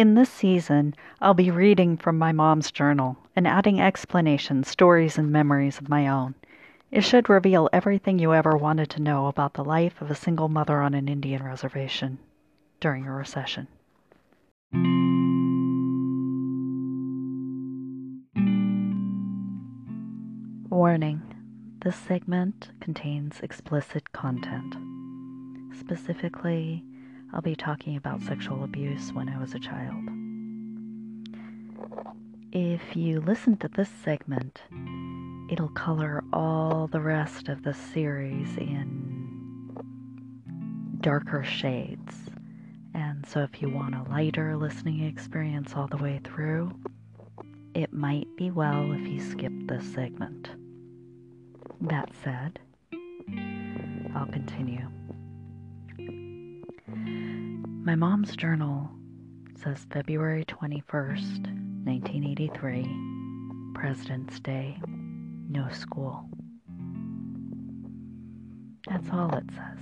In this season, I'll be reading from my mom's journal and adding explanations, stories, and memories of my own. It should reveal everything you ever wanted to know about the life of a single mother on an Indian reservation during a recession. Warning this segment contains explicit content. Specifically, I'll be talking about sexual abuse when I was a child. If you listen to this segment, it'll color all the rest of the series in darker shades. And so, if you want a lighter listening experience all the way through, it might be well if you skip this segment. That said, I'll continue. My mom's journal says February 21st, 1983, President's Day, no school. That's all it says.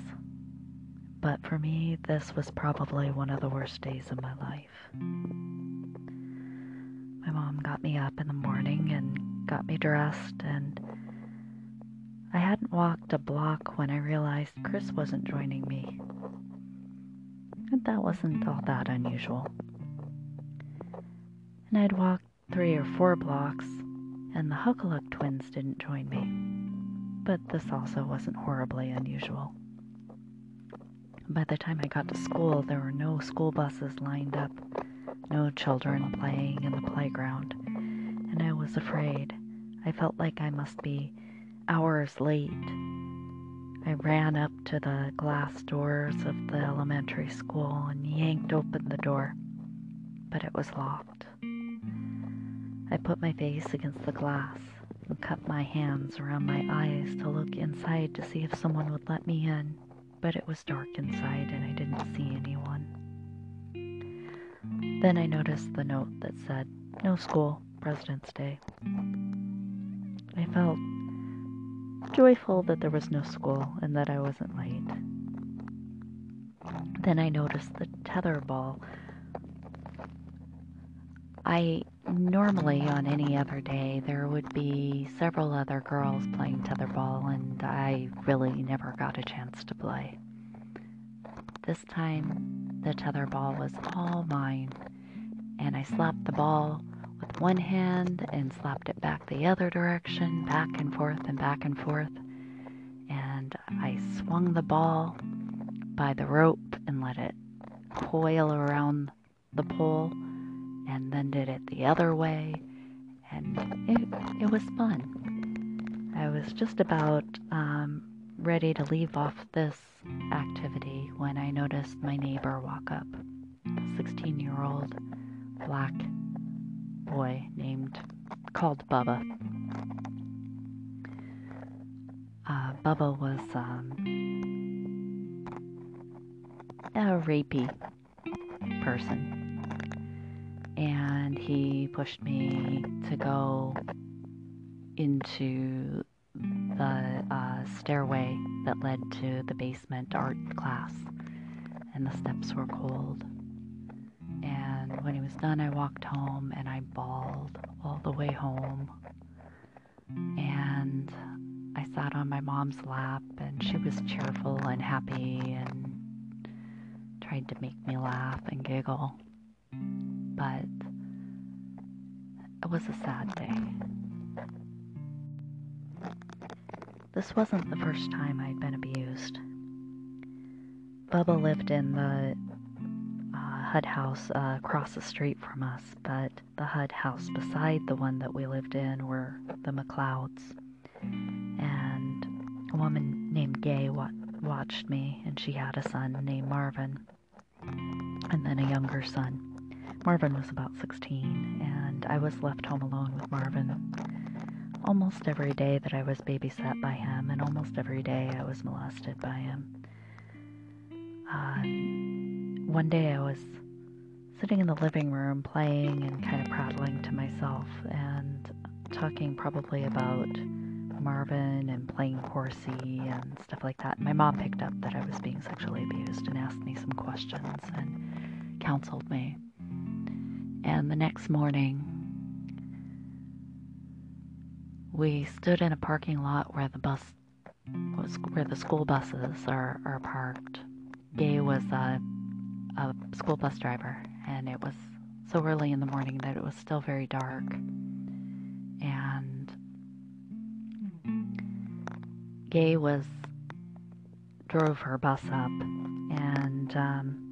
But for me, this was probably one of the worst days of my life. My mom got me up in the morning and got me dressed, and I hadn't walked a block when I realized Chris wasn't joining me and that wasn't all that unusual. And I'd walked three or four blocks, and the Huckaluk twins didn't join me. But this also wasn't horribly unusual. By the time I got to school, there were no school buses lined up, no children playing in the playground, and I was afraid. I felt like I must be hours late I ran up to the glass doors of the elementary school and yanked open the door, but it was locked. I put my face against the glass and cut my hands around my eyes to look inside to see if someone would let me in, but it was dark inside and I didn't see anyone. Then I noticed the note that said, No school, President's Day. I felt joyful that there was no school and that I wasn't late. Then I noticed the tetherball. I normally, on any other day, there would be several other girls playing tetherball, and I really never got a chance to play. This time, the tetherball was all mine, and I slapped the ball one hand and slapped it back the other direction, back and forth and back and forth. And I swung the ball by the rope and let it coil around the pole and then did it the other way. And it, it was fun. I was just about um, ready to leave off this activity when I noticed my neighbor walk up. A 16 year old black boy named called Bubba. Uh, Bubba was um, a rapey person, and he pushed me to go into the uh, stairway that led to the basement art class, and the steps were cold when he was done, I walked home and I bawled all the way home. And I sat on my mom's lap, and she was cheerful and happy and tried to make me laugh and giggle. But it was a sad day. This wasn't the first time I'd been abused. Bubba lived in the HUD house uh, across the street from us, but the HUD house beside the one that we lived in were the McLeods. And a woman named Gay wa- watched me, and she had a son named Marvin, and then a younger son. Marvin was about 16, and I was left home alone with Marvin almost every day that I was babysat by him, and almost every day I was molested by him. Uh, one day I was sitting in the living room playing and kind of prattling to myself and talking probably about Marvin and playing horsey and stuff like that. My mom picked up that I was being sexually abused and asked me some questions and counseled me. And the next morning, we stood in a parking lot where the bus was where the school buses are, are parked. Gay was a, a school bus driver, and it was so early in the morning that it was still very dark. And Gay was drove her bus up, and um,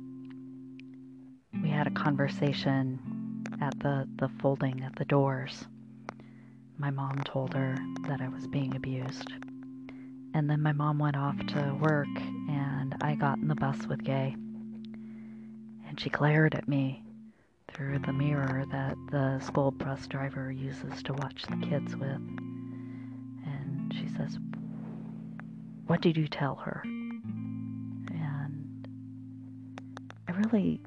we had a conversation at the, the folding at the doors. My mom told her that I was being abused. And then my mom went off to work, and I got in the bus with Gay. And she glared at me through the mirror that the school bus driver uses to watch the kids with. And she says, What did you tell her? And I really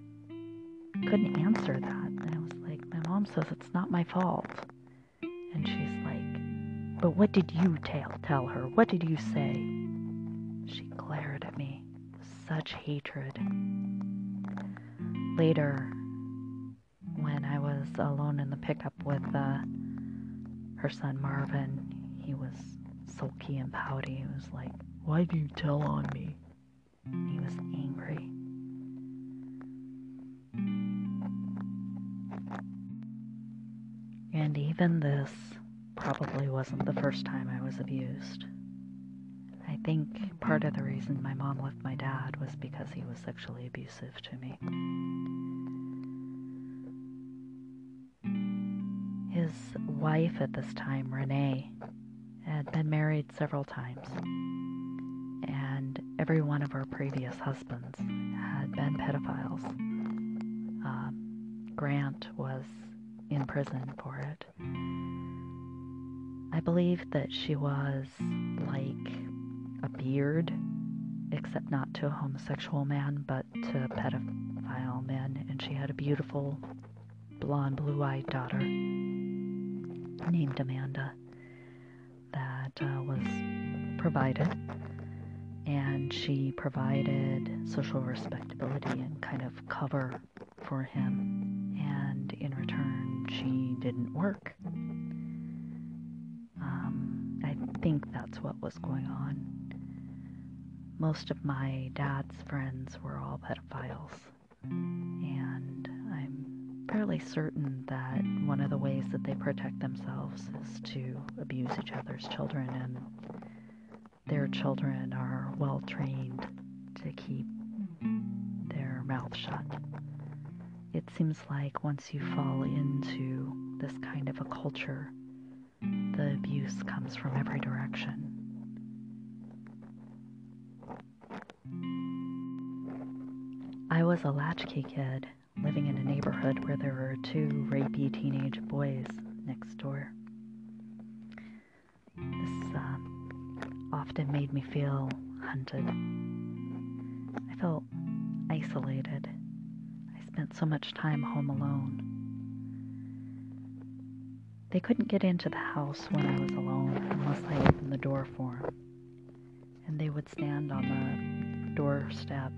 couldn't answer that. And I was like, My mom says it's not my fault. And she's like, But what did you tell, tell her? What did you say? She glared at me with such hatred. Later, when I was alone in the pickup with uh, her son Marvin, he was sulky and pouty. He was like, Why do you tell on me? He was angry. And even this probably wasn't the first time I was abused. Think part of the reason my mom left my dad was because he was sexually abusive to me. His wife at this time, Renee, had been married several times, and every one of her previous husbands had been pedophiles. Uh, Grant was in prison for it. I believe that she was like beard, except not to a homosexual man, but to pedophile men, and she had a beautiful blonde, blue eyed daughter named Amanda that uh, was provided. And she provided social respectability and kind of cover for him. And in return, she didn't work. Um, I think that's what was going on. Most of my dad's friends were all pedophiles. And I'm fairly certain that one of the ways that they protect themselves is to abuse each other's children, and their children are well trained to keep their mouth shut. It seems like once you fall into this kind of a culture, the abuse comes from every direction. I was a latchkey kid living in a neighborhood where there were two rapey teenage boys next door. This uh, often made me feel hunted. I felt isolated. I spent so much time home alone. They couldn't get into the house when I was alone unless I opened the door for them. And they would stand on the doorstep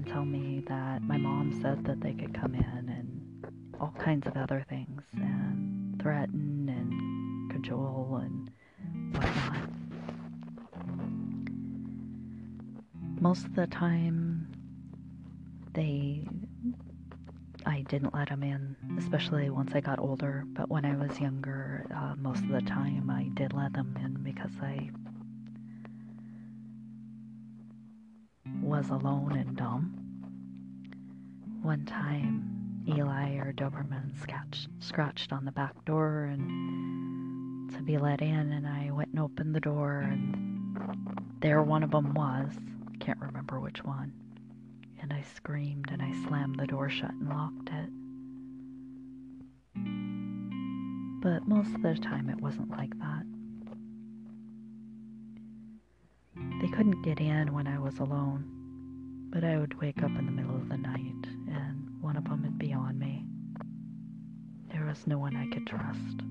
and tell me that my mom said that they could come in and all kinds of other things and threaten and cajole and whatnot. Most of the time, they I didn't let them in, especially once I got older. But when I was younger, uh, most of the time I did let them in because I was alone and dumb. One time, Eli or Doberman scratched, scratched on the back door and to be let in, and I went and opened the door, and there one of them was. Can't remember which one. And I screamed and I slammed the door shut and locked it. But most of the time it wasn't like that. They couldn't get in when I was alone, but I would wake up in the middle of the night and one of them would be on me. There was no one I could trust.